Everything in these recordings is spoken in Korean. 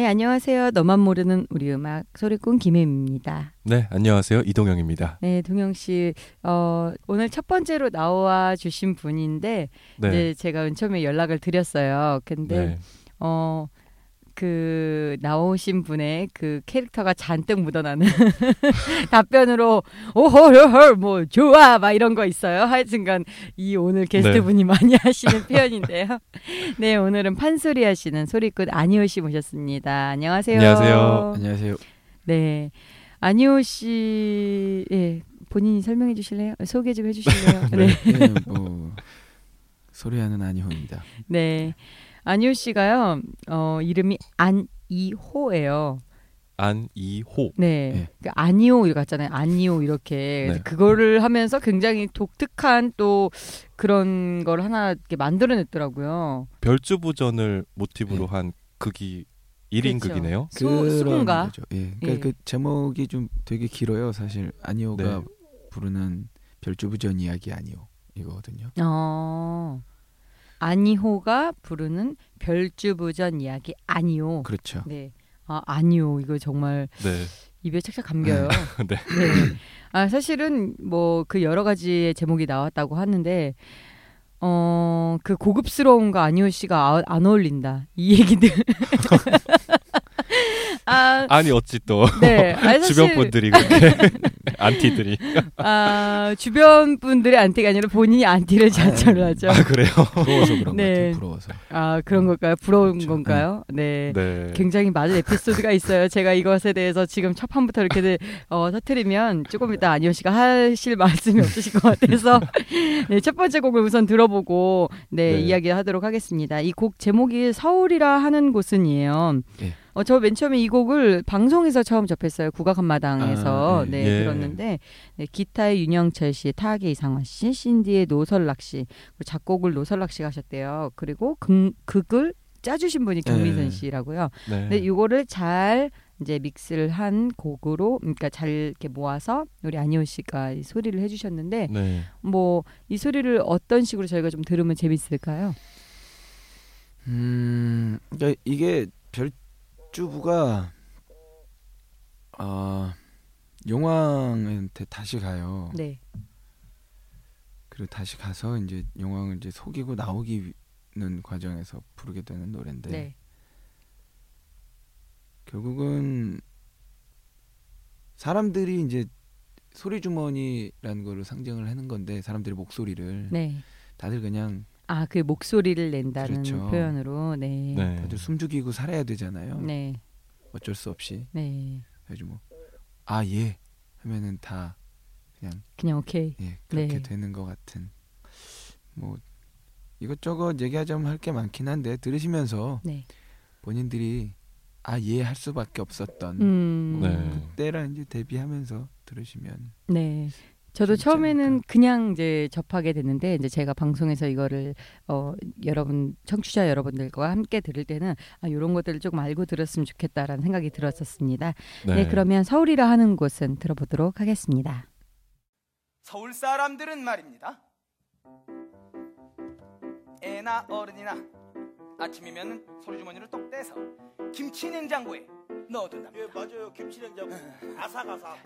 네, 안녕하세요. 너만 모르는 우리 음악 소리꾼 김혜입니다. 네, 안녕하세요. 이동영입니다. 네, 동영 씨, 어, 오늘 첫 번째로 나와 주신 분인데, 네. 이제 제가 맨 처음에 연락을 드렸어요. 근데, 네. 어, 그 나오신 분의 그 캐릭터가 잔뜩 묻어나는 답변으로 오호헐 뭐 좋아 막 이런 거 있어요. 하여튼간 이 오늘 게스트분이 많이 하시는 표현인데요. 네 오늘은 판소리 하시는 소리꾼 안희호 씨 모셨습니다. 안녕하세요. 안녕하세요. 안녕하세요. 네 안희호 씨 예, 본인이 설명해 주실래요? 소개 좀 해주실래요? 네. 네, 뭐 소리하는 안희호입니다. 네. 안효 씨가요, 어, 이름이 안이호예요. 안이호. 네. 네. 그 안이호 이거 같잖아요. 안이호 이렇게. 네. 그거를 하면서 굉장히 독특한 또 그런 걸 하나 이렇게 만들어냈더라고요. 별주부전을 모티브로 네. 한 극이 1인 그렇죠. 극이네요. 수- 수군가? 예. 그러니까 예. 그 제목이 좀 되게 길어요. 사실 안희호가 네. 부르는 별주부전 이야기 아니요 이거거든요. 어. 안이호가 부르는 별주부전 이야기 아니요. 그렇죠. 네. 아, 아니요. 이거 정말 네. 입에 착착 감겨요. 네. 네. 아, 사실은 뭐 그 여러 가지의 제목이 나왔다고 하는데 어, 그 고급스러운 거 아니오 씨가 아, 안 어울린다. 이 얘기들. 아, 아니 어찌 또 네. 아니, 사실, 주변 분들이 그렇게 안티들이 아, 주변 분들의 안티가 아니라 본인이 안티를 자처를 하죠. 아 그래요? 부러워서 그런 네. 부러워서. 아, 그런 걸까요? 부러운 그렇죠. 건가요? 네. 네. 굉장히 많은 에피소드가 있어요. 제가 이것에 대해서 지금 첫 판부터 이렇게 어, 터트리면 조금 이따 안희원 씨가 하실 말씀이 없으실 것 같아서 네, 첫 번째 곡을 우선 들어보고 네, 네. 이야기하도록 하겠습니다. 이 곡 제목이 서울이라 하는 곳은이에요. 예. 어, 저 맨 처음에 이 곡을 방송에서 처음 접했어요. 국악 한마당에서 아, 예. 네, 예. 들었는데 네, 기타의 윤영철 씨, 타악의 이상화 씨, 신디의 노설락 씨, 그리고 작곡을 노설락 씨가 하셨대요. 그리고 극, 극을 짜주신 분이 경민선 예. 씨라고요. 네. 근데 이거를 잘 이제 믹스를 한 곡으로 그러니까 잘 이렇게 모아서 우리 안희원 씨가 이 소리를 해주셨는데 네. 뭐이 소리를 어떤 식으로 저희가 좀 들으면 재밌을까요? 음, 그러니까 이게 별 주부가 아 용왕한테 다시 가요. 네, 그리고 다시 가서 이제 용왕을 이제 속이고 나오기는 과정에서 부르게 되는 노래인데 네, 결국은 사람들이 이제 소리 주머니라는 거를 상징을 하는 건데 사람들의 목소리를 네. 다들 그냥 아 그 목소리를 낸다는 그렇죠. 표현으로 네, 네. 다들 숨죽이고 살아야 되잖아요. 네, 어쩔 수 없이 네. 그래가지고 뭐아 예 하면은 다 그냥 그냥 오케이. 예 그렇게 네. 되는 것 같은 뭐 이것저것 얘기하자면 할 게 많긴 한데 들으시면서 네. 본인들이 아 예 할 수밖에 없었던 음. 뭐 네. 그때랑 이제 대비하면서 들으시면 네. 저도 처음에는. 그냥 이제 접하게 됐는데 이제 제가 방송에서 이거를 어 여러분 청취자 여러분들과 함께 들을 때는 아 이런 것들을 조금 알고 들었으면 좋겠다라는 생각이 들었었습니다. 네, 그러면 서울이라 하는 곳은 들어보도록 하겠습니다. 서울 사람들은 말입니다. 애나 어른이나 아침이면 소리 주머니를 똑 떼서 김치 냉장고에 넣어둔답니다. 예 맞아요 김치 냉장고 아삭아삭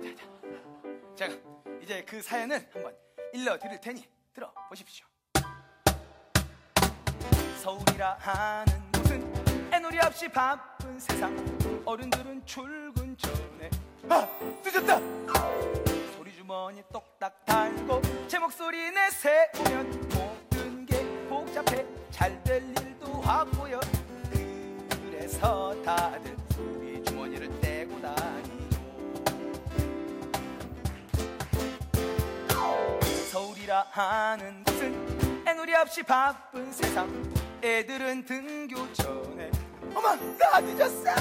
제가 이제 그 사연을 한번 일러드릴 테니 들어보십시오. 서울이라 하는 곳은 애놀이 없이 바쁜 세상. 어른들은 출근 전에 아 늦었다! 소리 주머니 똑딱 달고 제 목소리 내세우면 모든 게 복잡해. 잘 될 일도 하고요 그래서 다들 하는 곳은 애놀이 없이 바쁜 세상. 애들은 등교 전에 어머 나 늦었어.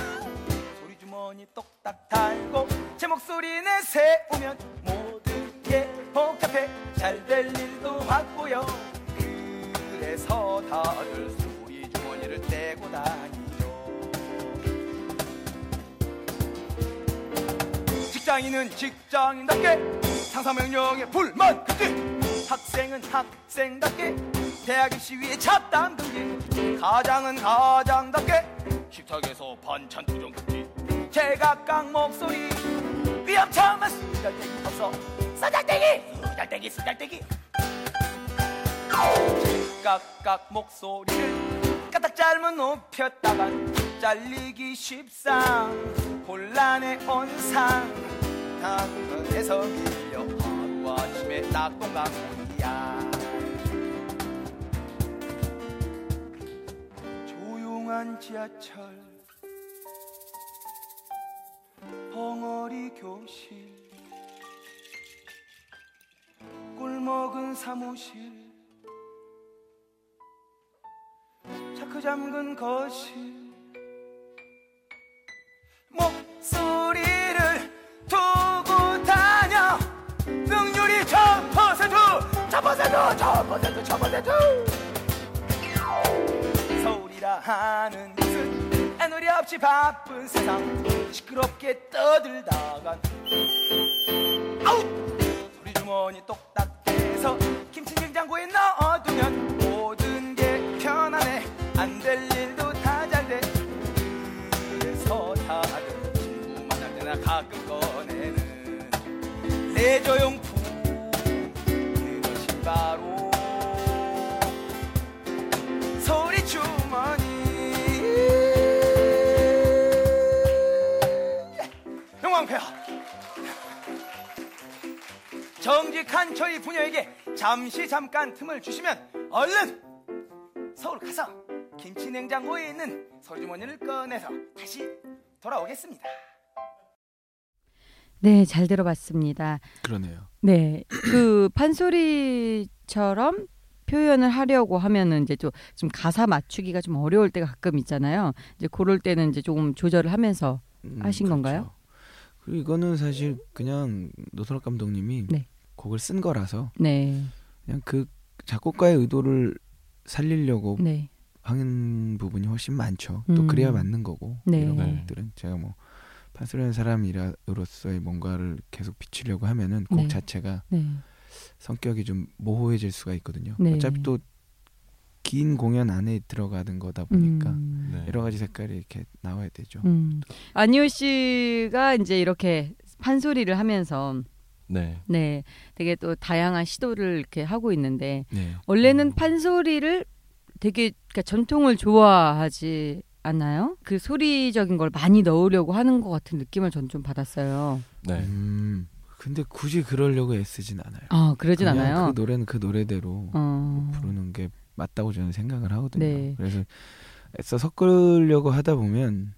소리 주머니 똑딱 달고 제 목소리 내세우면 모든 게 복잡해. 잘 될 일도 같고요. 그래서 다들 소리 주머니를 떼고 다니죠. 직장인은 직장인답게 상사명령에 불만 금지 학생은 학생답게 대학 입시 위에 잡담 금지. 가장은 가장답게 식탁에서 반찬 투정 금지. 제각각 목소리 위험참한 수잘대기 없어. 수잘대기! 수잘대기 수잘대기. 제각각 목소리를 까딱 잘못 높였다간 잘리기 쉽상 혼란의 온상. 당근에서 밀려 하루아침에 낙동강물이야? 조용한 지하철. 벙어리 교실. 꿀먹은 사무실. 차크 잠근 거실. 목소리 천 퍼센트 천 퍼센트 천 퍼센트. 서울이라 하는 곳은 애놀이 없이 바쁜 세상. 시끄럽게 떠들다간. 아웃! 소리 주머니 똑딱해서 김치 냉장고에 넣어두면 모든 게 편안해. 안 될 일도 다 잘돼. 그래서 다들 친구 만날 때나 가끔 꺼내는. 레저용품 그것이 바로 소리 주머니 영광폐하 정직한 저희 부녀에게 잠시 잠깐 틈을 주시면 얼른 서울 가서 김치 냉장고에 있는 소주머니를 꺼내서 다시 돌아오겠습니다. 네, 잘 들어봤습니다. 그러네요. 네, 그 판소리처럼 표현을 하려고 하면은 이제 좀, 좀 가사 맞추기가 좀 어려울 때가 가끔 있잖아요. 이제 그럴 때는 이제 조금 조절을 하면서 음, 하신 건가요? 그리고 이거는 사실 그냥 노선욱 감독님이 네. 곡을 쓴 거라서 네, 그냥 그 작곡가의 의도를 살리려고 네, 하는 부분이 훨씬 많죠. 또 음. 그래야 맞는 거고 네. 이런 네. 것들은 제가 뭐 판소리하는 사람이로서의 뭔가를 계속 비추려고 하면은 곡 네. 자체가 네, 성격이 좀 모호해질 수가 있거든요. 네. 어차피 또 긴 공연 안에 들어가는 거다 보니까 음. 네. 여러 가지 색깔이 이렇게 나와야 되죠. 음. 안희호 씨가 이제 이렇게 판소리를 하면서 네. 네, 되게 또 다양한 시도를 이렇게 하고 있는데 네. 원래는 판소리를 되게 그러니까 전통을 좋아하지 않나요? 그 소리적인 걸 많이 넣으려고 하는 것 같은 느낌을 전 좀 받았어요. 네. 음, 근데 굳이 그러려고 애쓰진 않아요. 아, 그러진 않아요. 그 노래는 그 노래대로 어. 부르는 게 맞다고 저는 생각을 하거든요. 네. 그래서 애써 섞으려고 하다 보면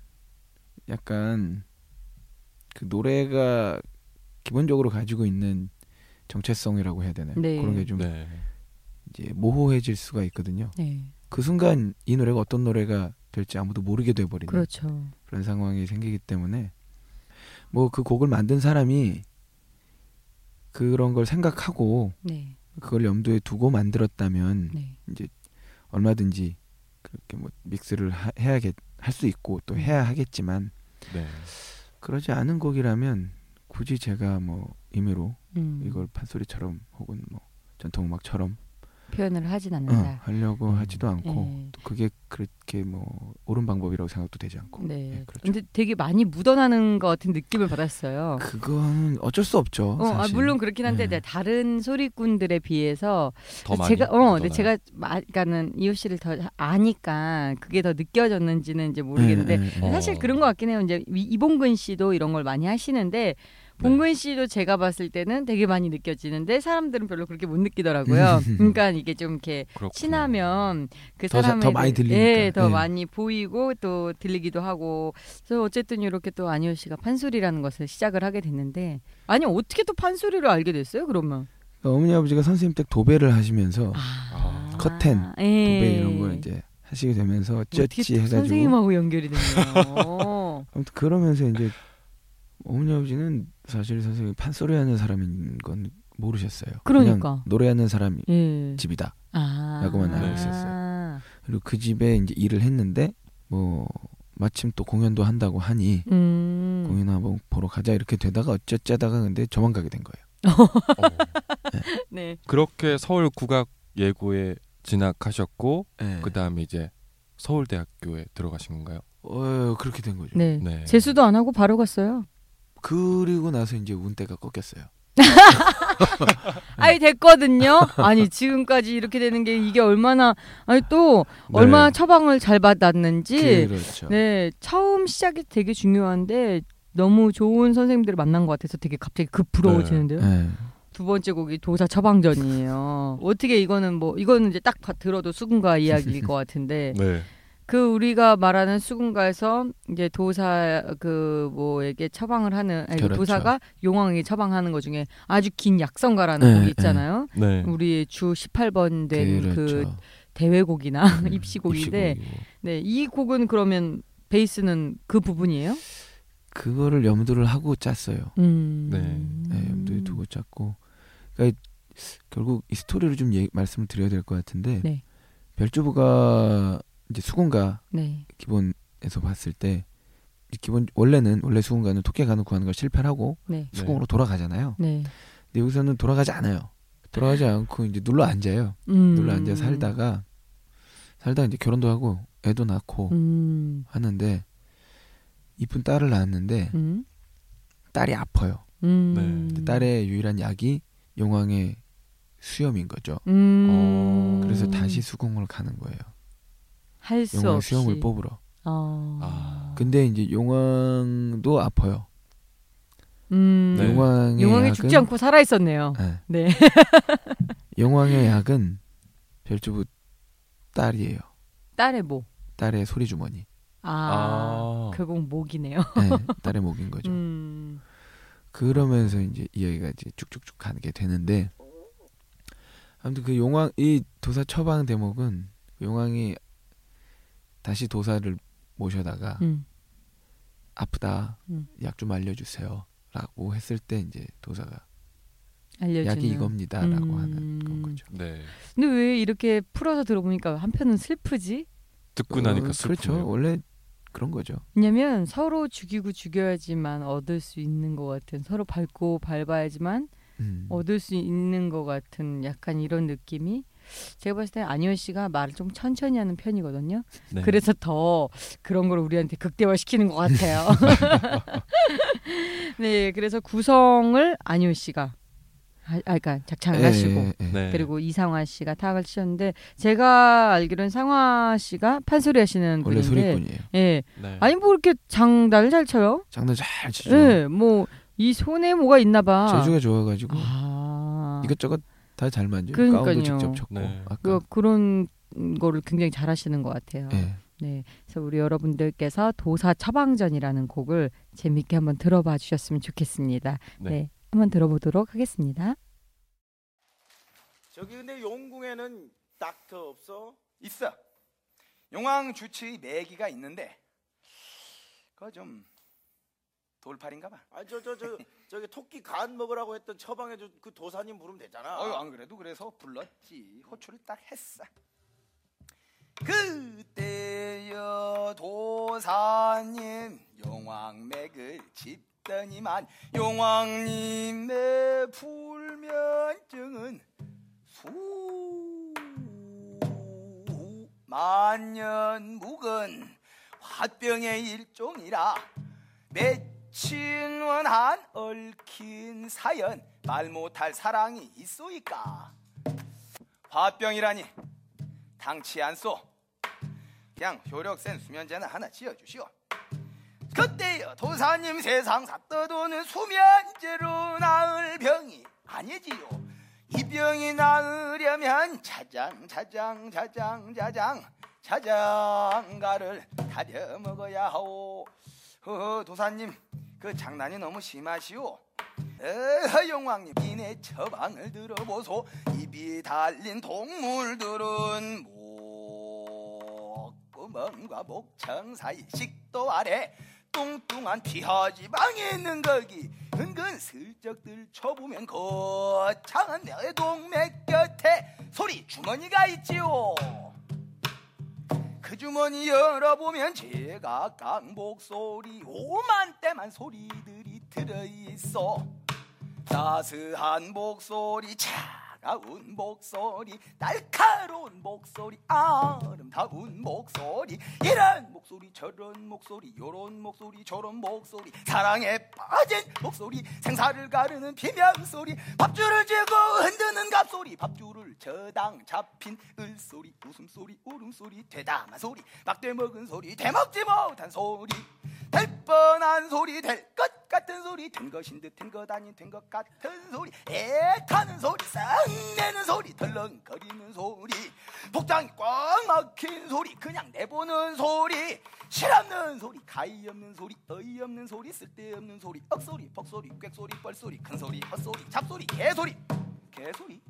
약간 그 노래가 기본적으로 가지고 있는 정체성이라고 해야 되나요? 네. 그런 게좀 네. 이제 모호해질 수가 있거든요. 네. 그 순간 이 노래가 어떤 노래가 될지 아무도 모르게 돼버리는 그렇죠. 그런 상황이 생기기 때문에 뭐 그 곡을 만든 사람이 그런 걸 생각하고 네. 그걸 염두에 두고 만들었다면 네. 이제 얼마든지 그렇게 뭐 믹스를 하, 해야겠 할 수 있고 또 해야 하겠지만 네. 그러지 않은 곡이라면 굳이 제가 뭐 임의로 음. 이걸 판소리처럼 혹은 뭐 전통 음악처럼 표현을 하진 어, 않는다. 하려고 음. 하지도 않고 네. 또 그게 그렇게 뭐 옳은 방법이라고 생각도 되지 않고 네. 네, 그렇죠. 근데 되게 많이 묻어나는 것 같은 느낌을 받았어요. 그건 어쩔 수 없죠. 어, 아, 사실. 물론 그렇긴 한데 네. 네, 다른 소리꾼들에 비해서 더 많이. 제가 어, 근데. 제가 마- 그러니까는 이호 씨를 더 아니까 그게 더 느껴졌는지는 이제 모르겠는데 네, 네, 네. 사실 어. 그런 것 같긴 해요. 이제 이- 이봉근 씨도 이런 걸 많이 하시는데 봉근 씨도 제가 봤을 때는 되게 많이 느껴지는데 사람들은 별로 그렇게 못 느끼더라고요. 그러니까 이게 좀 이렇게 그렇구나. 친하면 그더 자- 사람에 더 많이 대해- 들리니까. 예, 더 네. 많이 보이고 또 들리기도 하고. 그래서 어쨌든 이렇게 또 안희호 씨가 판소리라는 것을 시작을 하게 됐는데 아니 어떻게 또 판소리를 알게 됐어요? 그러면 어머니 아버지가 선생님 댁 도배를 하시면서 아, 커튼, 예. 도배 이런 걸 이제 하시게 되면서 또 해가지고 선생님하고 연결이 됐네요. 아무튼 그러면서 이제 어머니 아버지는 사실 선생님이 판소리하는 사람인 건 모르셨어요. 그러니까. 그냥 노래하는 사람이 예. 집이다. 아. 라고만 알고 있었어요. 그리고 그 집에 이제 일을 했는데 뭐 마침 또 공연도 한다고 하니 음. 공연 한번 보러 가자 이렇게 되다가 어쩌자다가 근데 저만 가게 된 거예요. 어. 네. 그렇게 서울 국악 예고에 진학하셨고 네. 그 다음에 이제 서울대학교에 들어가신 건가요? 어 그렇게 된 거죠. 네. 네. 재수도 안 하고 바로 갔어요. 그리고 나서 이제 운대가 꺾였어요. 아니 됐거든요. 아니 지금까지 이렇게 되는 게 이게 얼마나 아니 또 네. 얼마나 처방을 잘 받았는지 그렇죠. 네 처음 시작이 되게 중요한데 너무 좋은 선생님들을 만난 것 같아서 되게 갑자기 급 부러워지는데요. 네. 두 번째 곡이 도사 처방전이에요. 어떻게 이거는 뭐 이거는 이제 딱 봐- 들어도 수군가 이야기일 것 같은데 네. 그 우리가 말하는 수군가에서 이제 도사 그 뭐에게 처방을 하는 아니 그렇죠. 도사가 용왕에게 처방하는 것 중에 아주 긴 약성가라는 네, 곡이 있잖아요. 네. 우리의 주 18번 된그 그렇죠. 대회곡이나 음, 입시곡인데 입시곡이고. 네, 이 곡은 그러면 베이스는 그 부분이에요? 그거를 염두를 하고 짰어요. 음. 네. 네, 염두에 두고 짰고. 그러니까 결국 이 스토리를 좀 얘기, 말씀을 드려야 될 것 같은데 네. 별주부가 이제 수군가 네. 기본에서 봤을 때이 기본 원래는 원래 수군가는 토끼 간을 구하는 걸 실패를 하고 네. 수공으로 돌아가잖아요. 네. 근데 여기서는 돌아가지 않아요. 돌아가지 않고 이제 눌러 앉아요. 음. 눌러 앉아 살다가 살다가 이제 결혼도 하고 애도 낳고 음. 하는데 이쁜 딸을 낳았는데 음. 딸이 아파요. 음. 네. 딸의 유일한 약이 용왕의 수염인 거죠. 음. 어, 그래서 다시 수궁을 가는 거예요. 할 수 용왕 없이 수염을 뽑으러. 어. 아. 근데 이제 용왕도 아파요. 음. 네. 용왕의 용왕이 약은 죽지 않고 살아 있었네요. 네. 네. 용왕의 약은 별주부 딸이에요. 딸의 모. 딸의 소리 주머니. 아. 아. 그곡 목이네요. 네, 딸의 목인 거죠. 음. 그러면서 이제 이야기가 이제 쭉쭉쭉 가게 되는데 아무튼 그 용왕 이 도사 처방 대목은 용왕이 다시 도사를 모셔다가 음. 아프다 음. 약좀 알려주세요라고 했을 때 이제 도사가 알려주는. 약이 이겁니다라고 음. 하는 건 거죠. 네. 근데 왜 이렇게 풀어서 들어보니까 한편은 슬프지? 듣고 나니까 어, 슬프네요. 그렇죠. 원래 그런 거죠. 왜냐면 서로 죽이고 죽여야지만 얻을 수 있는 것 같은 서로 밟고 밟아야지만 음. 얻을 수 있는 것 같은 약간 이런 느낌이 제가 봤을 때 안효 씨가 말을 좀 천천히 하는 편이거든요. 네. 그래서 더 그런 걸 우리한테 극대화 시키는 것 같아요. 네, 그래서 구성을 안효 씨가 아, 아, 그러니까 작창을 예, 하시고 예, 예. 네. 그리고 이상화 씨가 타악을 치셨는데 제가 알기로는 상화 씨가 판소리 하시는 원래 분인데 소리꾼이에요. 예. 네. 아니 뭐 이렇게 장단을 잘 쳐요? 장난 잘 치죠. 예. 뭐 이 손에 뭐가 있나 봐. 재주가 좋아 가지고 아. 이것저것 다 잘 만져요. 그러니까요. 가운도 직접 쳤고 네. 아까 그 그런 거를 굉장히 잘하시는 것 같아요. 예. 네. 그래서 우리 여러분들께서 도사 처방전이라는 곡을 재밌게 한번 들어봐 주셨으면 좋겠습니다. 네. 네. 한번 들어보도록 하겠습니다. 저기 근데 용궁에는 닥터 없어? 있어. 용왕 주치의 매기가 있는데 그거 좀 돌팔인가 봐. 아니 저저 저 저기 토끼 간 먹으라고 했던 처방해 준그 도사님 부르면 되잖아. 어유 안 그래도 그래서 불렀지. 호출을 딱 했어. 그때여 도사님 용왕맥을 짚더니만 용왕님의 불면증은 수 만년 묵은 화병의 일종이라 매 친원한 얽힌 사연 말 못할 사랑이 있소이까? 화병이라니 당치 않소. 그냥 효력 센 수면제나 하나 지어주시오. 그때여 도사님 세상 삭떠도는 수면제로 나을 병이 아니지요. 이 병이 나으려면 자장 자장 자장 자장 자장가를 다려 먹어야 하오. 허 도사님 그 장난이 너무 심하시오. 에 용왕님. 이내 처방을 들어보소. 입이 달린 동물들은 멍과 목청 사이 식도 아래 뚱뚱한 피하지방이 있는 거기 은근 슬쩍 들춰보면 거창한 내 동맥 곁에 소리 주머니가 있지요 그 주머니 열어보면 제각각 목소리 오만 대만 소리들이 들어있어. 따스한 목소리 차 가운 목소리 날카로운 목소리 아름다운 목소리 이런 목소리 저런 목소리 요런 목소리 저런 목소리 사랑에 빠진 목소리 생사를 가르는 비명소리 밥줄을 쥐고 흔드는 갑소리 밥줄을 저당 잡힌 을소리 웃음소리 울음소리 되담한 소리 막대 먹은 소리 되먹지 못한 소리 될 뻔한 소리 될 것 같은 소리 된 것인 듯된 것 아닌 된 것 같은 소리 애타는 소리 쌍내는 소리 덜렁거리는 소리 복장이 꽉 막힌 소리 그냥 내보는 소리 실없는 소리 가위 없는 소리 어이없는 소리 쓸데없는 소리 억소리 벅소리 꽥소리 뻘소리 큰소리 헛소리 잡소리 개소리 개소리.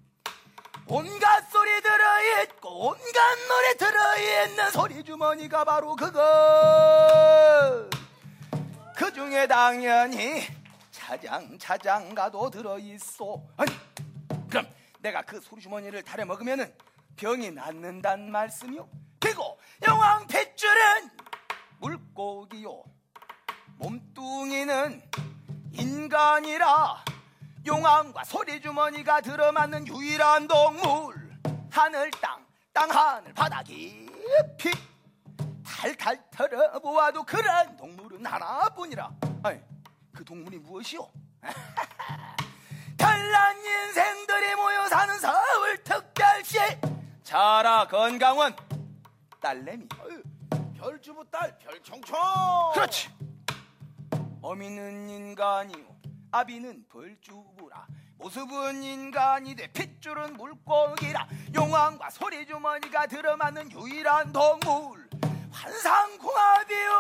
온갖 소리 들어있고 온갖 노래 들어있는 소리 주머니가 바로 그거. 그 중에 당연히 차장 차장가도 들어있어 아니 그럼 내가 그 소리 주머니를 타려 먹으면은 병이 낫는단 말씀이요 그리고 영왕 핏줄은 물고기요. 몸뚱이는 인간이라 용왕과 소리 주머니가 들어맞는 유일한 동물 하늘 땅, 땅 하늘 바다 깊이 탈탈 털어보아도 그런 동물은 하나뿐이라 아이, 그 동물이 무엇이오? 탈난 인생들이 모여 사는 서울 특별시 자라 건강원 딸내미 별주부 딸 별청청. 그렇지. 어미는 인간이요, 아비는 벌주부라. 모습은 인간이 돼 핏줄은 물고기라. 용왕과 소리 주머니가 들어맞는 유일한 동물. 환상궁합이요.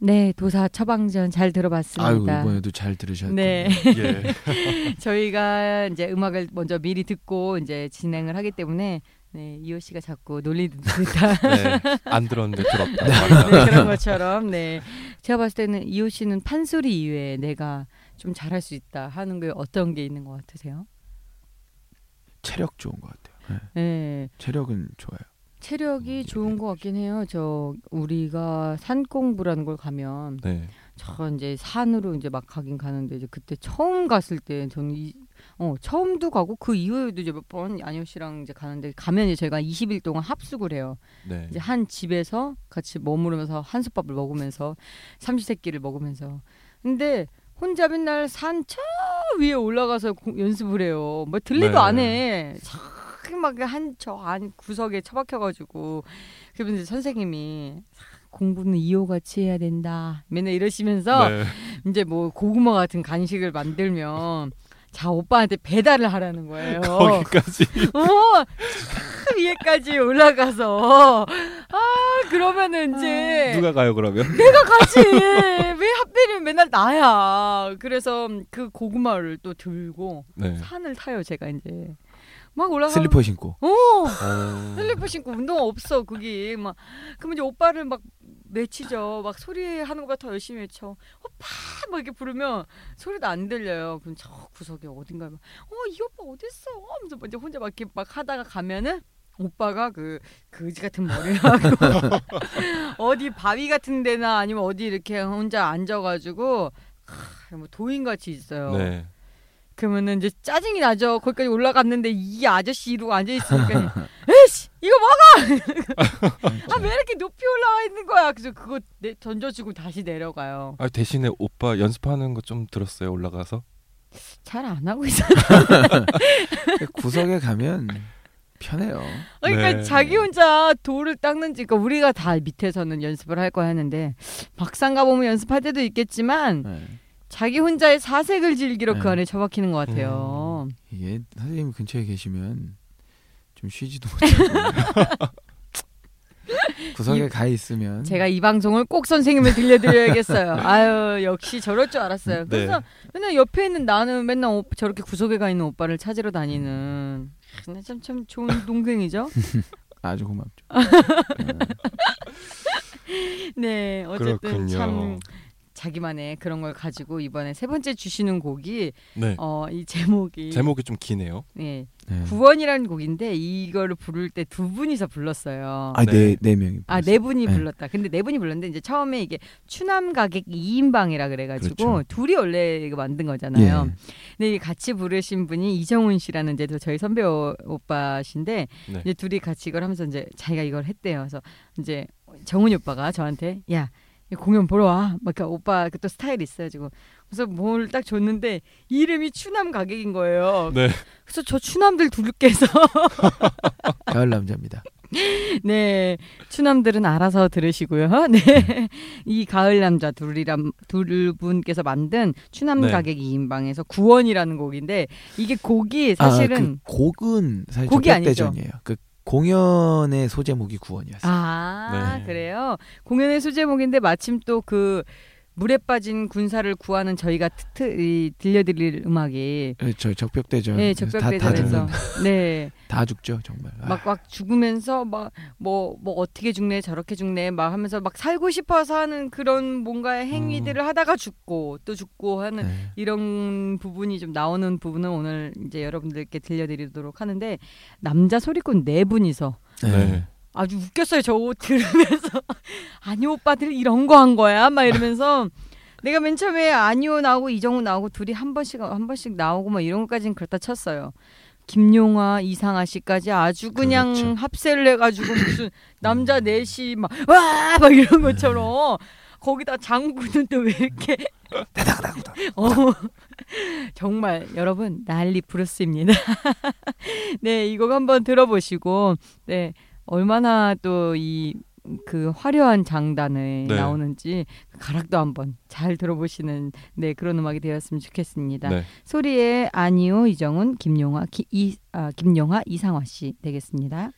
네, 도사 처방전 잘 아유 들어봤습니다. 이번에도 잘 들으셨네요. 네. 예. 저희가 이제 음악을 먼저 미리 듣고 이제 진행을 하기 때문에 네, 이호 씨가 자꾸 놀리는 듯한 네. 안 들었는데 들었다. 네, 그런 것처럼 네. 제가 봤을 때는 이호 씨는 판소리 이외에 내가 좀 잘할 수 있다 하는 게 어떤 게 있는 것 같으세요? 체력 좋은 것 같아요. 네. 네. 체력은 좋아요. 체력이 좋은 것 같긴 해요. 저 우리가 산 공부라는 걸 가면 네. 저 이제 산으로 이제 막 가긴 가는데 이제 그때 처음 갔을 때 저는 이, 어 처음도 가고 그 이후에도 이제 몇 번 안효 씨랑 이제 가는데 가면 이제 저희가 20일 동안 합숙을 해요. 네. 이제 한 집에서 같이 머무르면서 한솥밥을 먹으면서 삼시세끼를 먹으면서 근데 혼자 맨날 산 저 위에 올라가서 고- 연습을 해요. 뭐 들리도 네. 안 해. 막 한 저 안 구석에 처박혀가지고 이제 선생님이 공부는 이호같이 해야 된다. 맨날 이러시면서 네. 이제 뭐 고구마 같은 간식을 만들면 자 오빠한테 배달을 하라는 거예요. 거기까지. 어, 저 위에까지 올라가서 아 그러면은 이제 누가 가요 그러면? 내가 가지 왜 하필이면 맨날 나야. 그래서 그 고구마를 또 들고 네. 산을 타요 제가 이제 막 올라가. 슬리퍼 신고. 어. 어. 슬리퍼 신고 운동 없어 그게. 막. 그러면 이제 오빠를 막 외치죠. 막 소리하는 것보다 더 열심히 외쳐. 오빠! 막 이렇게 부르면 소리도 안 들려요. 그럼 저 구석에 어딘가에 막 어이 오빠 어딨어? 하면서 이제 혼자 막 이렇게 막 하다가 가면은 오빠가 그 그지 같은 머리를 하고 어디 바위 같은 데나 아니면 어디 이렇게 혼자 앉아가지고 하, 뭐 도인같이 있어요. 네. 그러면은 이제 짜증이 나죠. 거기까지 올라갔는데 이 아저씨 이러고 앉아 있으니까 에이씨 이거 먹어. 아 왜 이렇게 높이 올라와 있는 거야? 그래서 그거 내, 던져주고 다시 내려가요. 아 대신에 오빠 연습하는 거 좀 들었어요 올라가서. 잘 안 하고 있어. 구석에 가면 편해요. 그러니까 네. 자기 혼자 돌을 닦는지, 그러니까 우리가 다 밑에서는 연습을 할 거야 하는데 막상 가보면 연습할 때도 있겠지만 네. 자기 혼자의 사색을 즐기러 그 네. 안에 처박히는 것 같아요. 이게 선생님 근처에 계시면 좀 쉬지도 못하고 구석에 가 있으면 제가 이 방송을 꼭 선생님을 들려드려야겠어요. 아유 역시 저럴 줄 알았어요. 그래서 네. 맨날 옆에 있는 나는 맨날 오- 저렇게 구석에 가 있는 오빠를 찾으러 다니는 참, 참, 참 좋은 동생이죠. 아주 고맙죠. 네, 어쨌든 그렇군요. 참 자기만의 그런 걸 가지고 이번에 세 번째 주시는 곡이 네. 어 이 제목이 제목이 좀 기네요. 네, 네. 구원이라는 곡인데 이거를 부를 때 두 분이서 불렀어요. 아, 네. 네, 네 명이. 아, 네 분이 네. 불렀다. 근데 네 분이 불렀는데 이제 처음에 이게 추남 가객 2인방이라 그래 가지고 그렇죠. 둘이 원래 이거 만든 거잖아요. 예. 근데 이 같이 부르신 분이 이정훈 씨라는 이제 또 저희 선배 오- 오빠신데 네. 이제 둘이 같이 이걸 하면서 이제 자기가 이걸 했대요. 그래서 이제 정훈이 오빠가 저한테 야이 공연 보러 와. 막그 오빠 그 또 스타일 있어가지고 그래서 뭘 딱 줬는데 이름이 추남 가객인 거예요. 네. 그래서 저 추남들 둘께서 가을 남자입니다. 네, 추남들은 알아서 들으시고요. 네, 이 가을 남자 둘이람 둘 분께서 만든 추남 네. 가객 2인방에서 구원이라는 곡인데 이게 곡이 사실은 아, 그 곡은 사실 곡이 아니죠. 그 공연의 소제목이 구원이었어요. 아, 네. 그래요. 공연의 소제목인데 마침 또 그 물에 빠진 군사를 구하는 저희가 트트 이, 들려드릴 음악이 네, 저 적벽대전. 네, 적벽대전에서 죽는, 네. 다 죽죠 정말. 아, 막막 죽으면서 막뭐뭐 어떻게 죽네 저렇게 죽네 막 하면서 막 살고 싶어서 하는 그런 뭔가의 행위들을 하다가 죽고 또 죽고 하는 네. 이런 부분이 좀 나오는 부분은 오늘 이제 여러분들께 들려드리도록 하는데 남자 소리꾼 네 분이서 네. 네. 아주 웃겼어요. 저 들으면서. 아니 오빠들 이런 거 한 거야? 막 이러면서. 내가 맨 처음에 아니오 나오고 이정우 나오고 둘이 한 번씩 한 번씩 나오고 막 이런 것까지는 그렇다 쳤어요. 김용화, 이상아 씨까지 아주 그냥 그렇죠. 합세를 해가지고 무슨 남자 넷이 막와막 이런 것처럼. 거기다 장구는 또왜 이렇게 어, 정말 여러분 난리 부르스입니다. 네, 이곡 한번 들어보시고. 네 얼마나 또 이 그 화려한 장단에 네. 나오는지 가락도 한번 잘 들어보시는 네 그런 음악이 되었으면 좋겠습니다. 네. 소리의 아니오 이정훈 김용화 기, 이, 아, 김용화 이상화 씨 되겠습니다.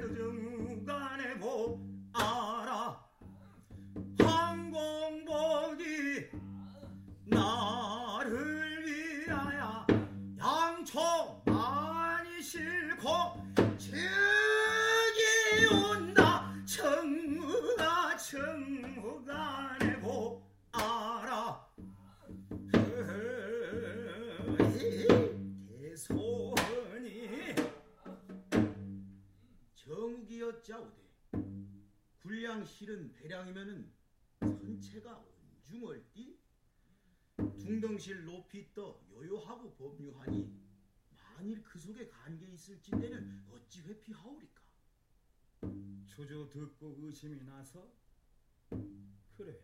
정 궁덩실 높이 떠 요요하고 법류하니 만일 그 속에 간계 있을진대는 어찌 회피하오리까? 조조 듣고 의심이 나서 그래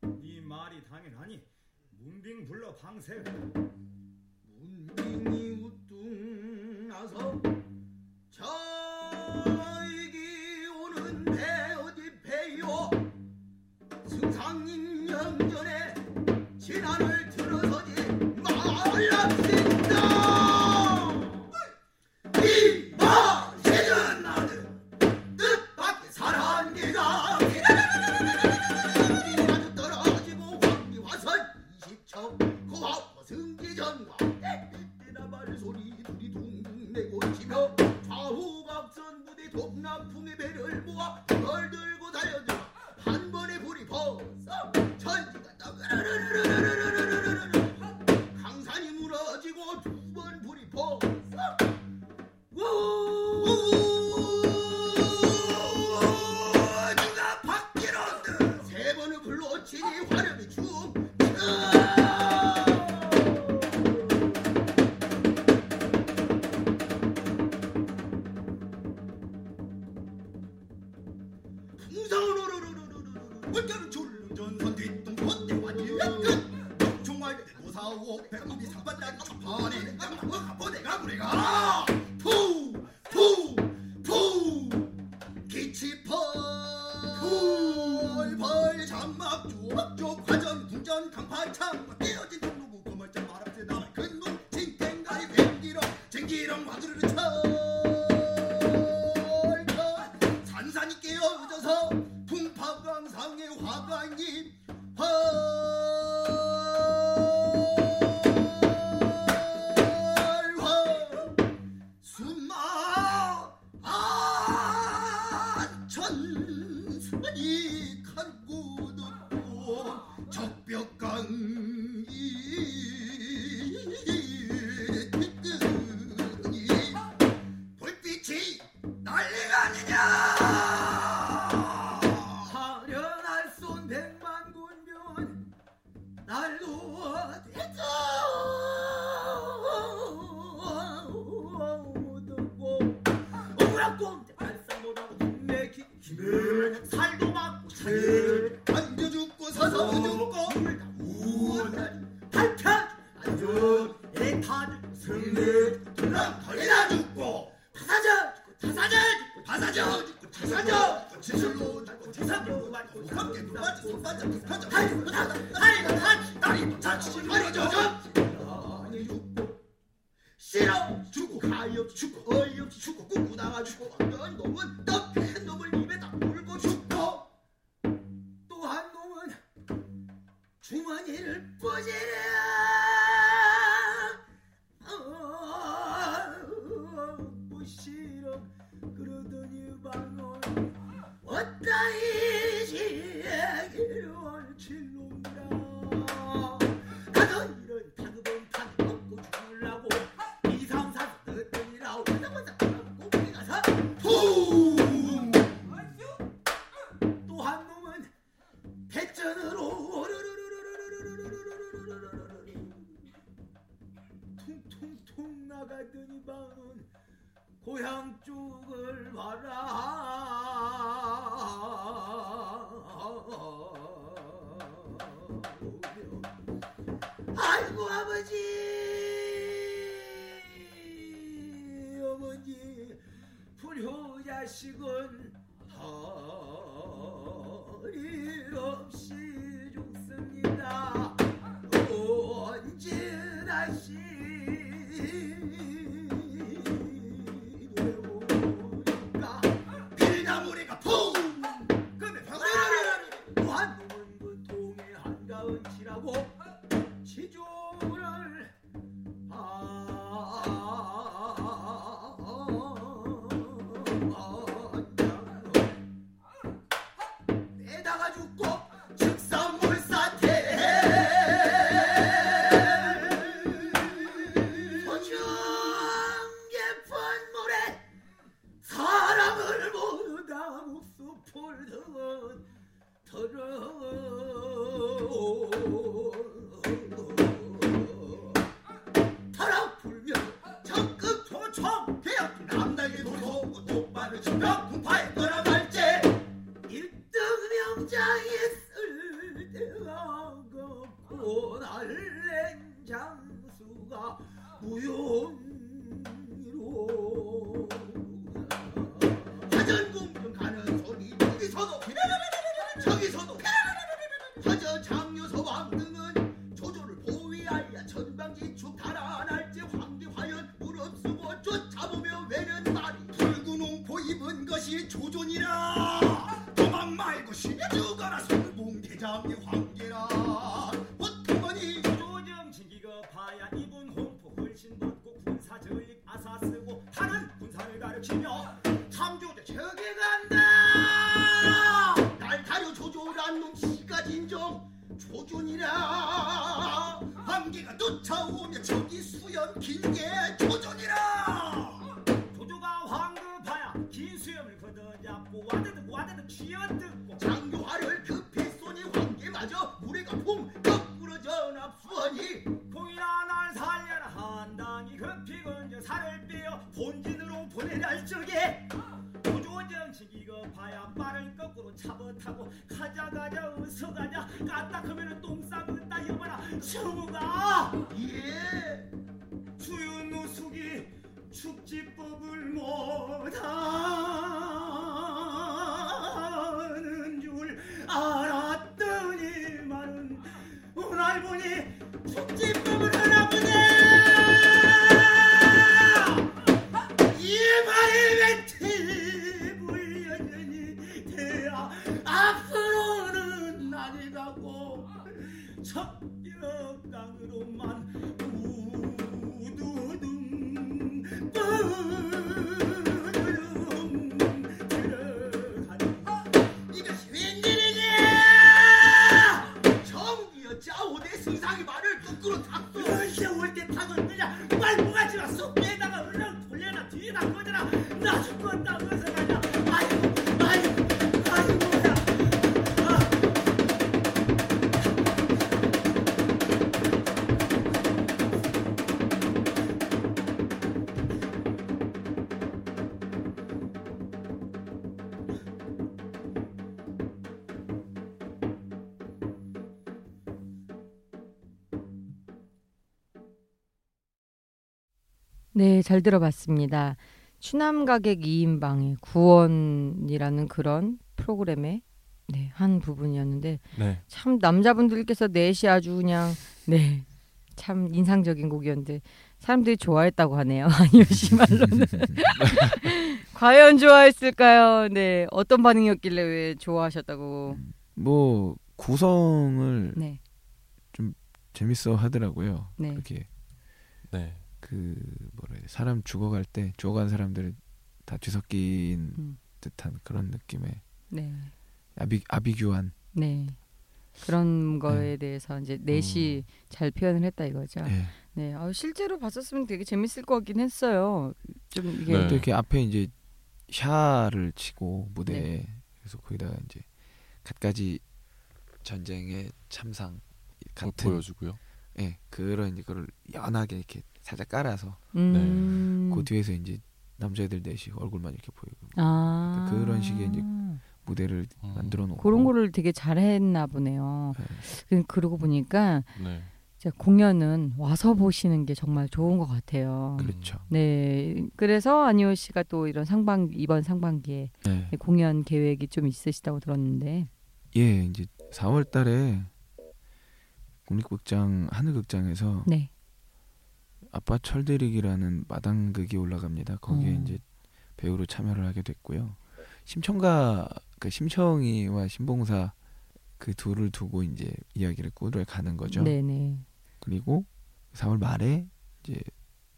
네 말이 당연하니 문빙 불러 방세 문빙이 우뚱 나서 저이기 오는 배 어디 배요 승상 암막 조막조 과전 분전 강파창 털이나 죽고 타사져 죽고 타사져 죽고 타사져 죽고 타사져 죽고 지술로 죽고 지사로 맞고 함께 맞고 손바닥 맞고 다리 다리 다리 다리 다리 다치 말아줘 아니 죽고 싫어 죽고 가엾 죽고 어이없이 죽고 꾹꾹당하 죽고 어떤 놈은 떡한 놈을 입에다 물고 죽고 또 한 놈은 주머니를 뿌지려 da 아이고 아버지. 어머니 불효자식은 장수가 무용 기급하야 말을 거꾸로 차버타고 가자 가자 어서 가자. 까딱하면은 똥 싸겠다 여봐라. 청우가! 예. 주윤노숙이 축지법을 못하는 줄 알았더니만은 오늘 보니 축지법을 하나 보네 네, 잘 들어봤습니다. 추남 가객 2인방의 구원이라는 그런 프로그램의 네, 한 부분이었는데 네. 참 남자분들께서 넷이 아주 그냥 네. 참 인상적인 곡이었는데 사람들이 좋아했다고 하네요. 아니요, 씨 말로는. 과연 좋아했을까요? 네. 어떤 반응이었길래 왜 좋아하셨다고. 뭐 구성을 네. 재밌어 하더라고요. 네. 그렇게 네. 그 뭐라 해야 돼 사람 죽어갈 때 죽어간 사람들 다 뒤섞인 음. 듯한 그런 느낌의 네. 아비 아비규환 네. 그런 거에 대해서 이제 넷이 잘 표현을 했다 이거죠. 예. 네. 아, 실제로 봤었으면 되게 재밌을 것 같긴 했어요. 좀 이게 네. 또 이렇게 앞에 이제 샤를 치고 무대에 네. 그래서 거기다가 이제 갖가지 전쟁의 참상 같은 보여주고요. 예 그런 이제 그걸 연하게 이렇게 살짝 깔아서 음. 그 뒤에서 이제 남자애들 넷이 얼굴만 이렇게 보이고 아. 그런 식의 이제 무대를 음. 만들어 놓고 그런 거를 되게 잘했나 보네요. 네. 그- 그러고 보니까 네. 공연은 와서 보시는 게 정말 좋은 것 같아요. 그렇죠. 네, 그래서 안희호 씨가 또 이런 상반 이번 상반기에 네. 공연 계획이 좀 있으시다고 들었는데, 예, 이제 4월 달에 국립극장 하늘극장에서 네, 아빠 철들이기라는 마당극이 올라갑니다. 거기에 음. 이제 배우로 참여를 하게 됐고요. 심청가 그 심청이와 신봉사 그 둘을 두고 이제 이야기를 꾸려 가는 거죠. 네, 네, 그리고 4월 말에 이제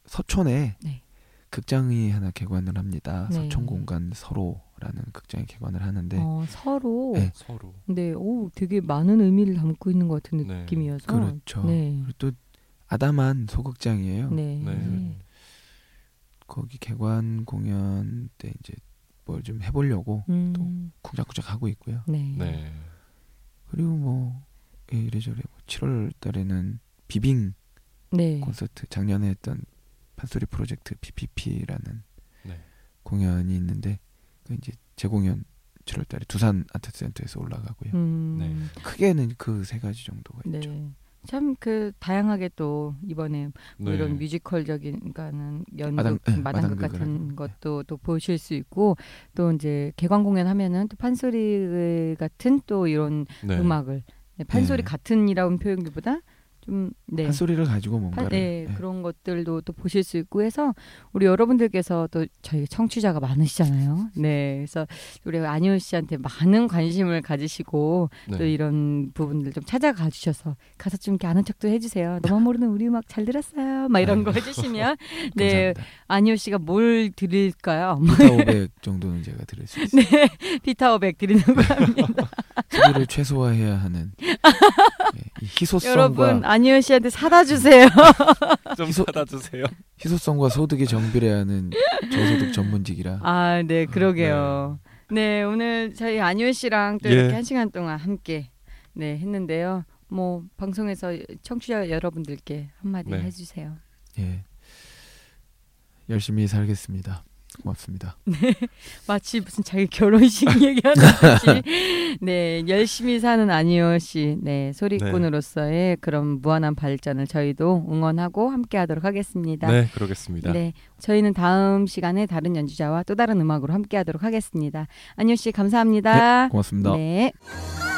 서촌에 네. 극장이 하나 개관을 합니다. 네. 서촌 공간 서로라는 극장이 개관을 하는데 어, 서로, 네. 서로. 네, 오, 되게 많은 의미를 담고 있는 것 같은 네. 느낌이어서, 그렇죠. 네, 그리고 또 아담한 소극장이에요. 네, 네. 거기 개관 공연 때 이제 뭘 좀 해보려고 음, 쿵짝쿵짝 하고 있고요. 네, 네. 그리고 뭐 예, 이래저래 뭐 7월 달에는 비빙 네, 콘서트 작년에 했던 판소리 프로젝트 PPP라는 네. 공연이 있는데 그 이제 재공연 7월 달에 두산 아트센터에서 올라가고요. 음, 네. 크게는 그 세 가지 정도가 있죠. 네. 참그 다양하게 또 이번에 뭐 네. 이런 뮤지컬적인 그러니까는 연극 마당- 네, 마당극 같은 하는, 것도 또 보실 수 있고 또 이제 개관 공연 하면은 또 판소리 같은 또 이런 네. 음악을 네, 판소리 네. 같은이라는 표현기보다 좀 네. 한 소리를 가지고 판- 뭔가를 네, 예. 그런 것들도 또 보실 수 있고 해서 우리 여러분들께서 또 저희 청취자가 많으시잖아요. 네, 그래서 우리 안효 씨한테 많은 관심을 가지시고 네. 또 이런 부분들 좀 찾아가 주셔서 가서 좀 이렇게 아는 척도 해주세요. 너만 모르는 우리 음악 잘 들었어요. 막 이런 거 해주시면 네. 안효 씨가 뭘 드릴까요? 기타 500 정도는 제가 들을 수 있어요. 네, 피타오백 드리는 거 합니다. 소리를 최소화해야 하는 희소성과 여러분 안효 씨한테 사다 주세요. 좀 희소- 받아주세요. 희소성과 소득이 정비례 하는 저소득 전문직이라 아, 네, 그러게요. 네, 오늘 저희 안효 씨랑 또 예. 이렇게 한 시간 동안 함께 네 했는데요. 뭐 방송에서 청취자 여러분들께 한마디 네. 해주세요. 예. 열심히 살겠습니다. 고맙습니다. 마치 무슨 자기 결혼식 얘기하는 듯이 네 열심히 사는 안효 씨, 네 소리꾼으로서의 그런 무한한 발전을 저희도 응원하고 함께하도록 하겠습니다. 네, 그러겠습니다. 네, 저희는 다음 시간에 다른 연주자와 또 다른 음악으로 함께하도록 하겠습니다. 안효 씨 감사합니다. 고맙습니다. 네. 아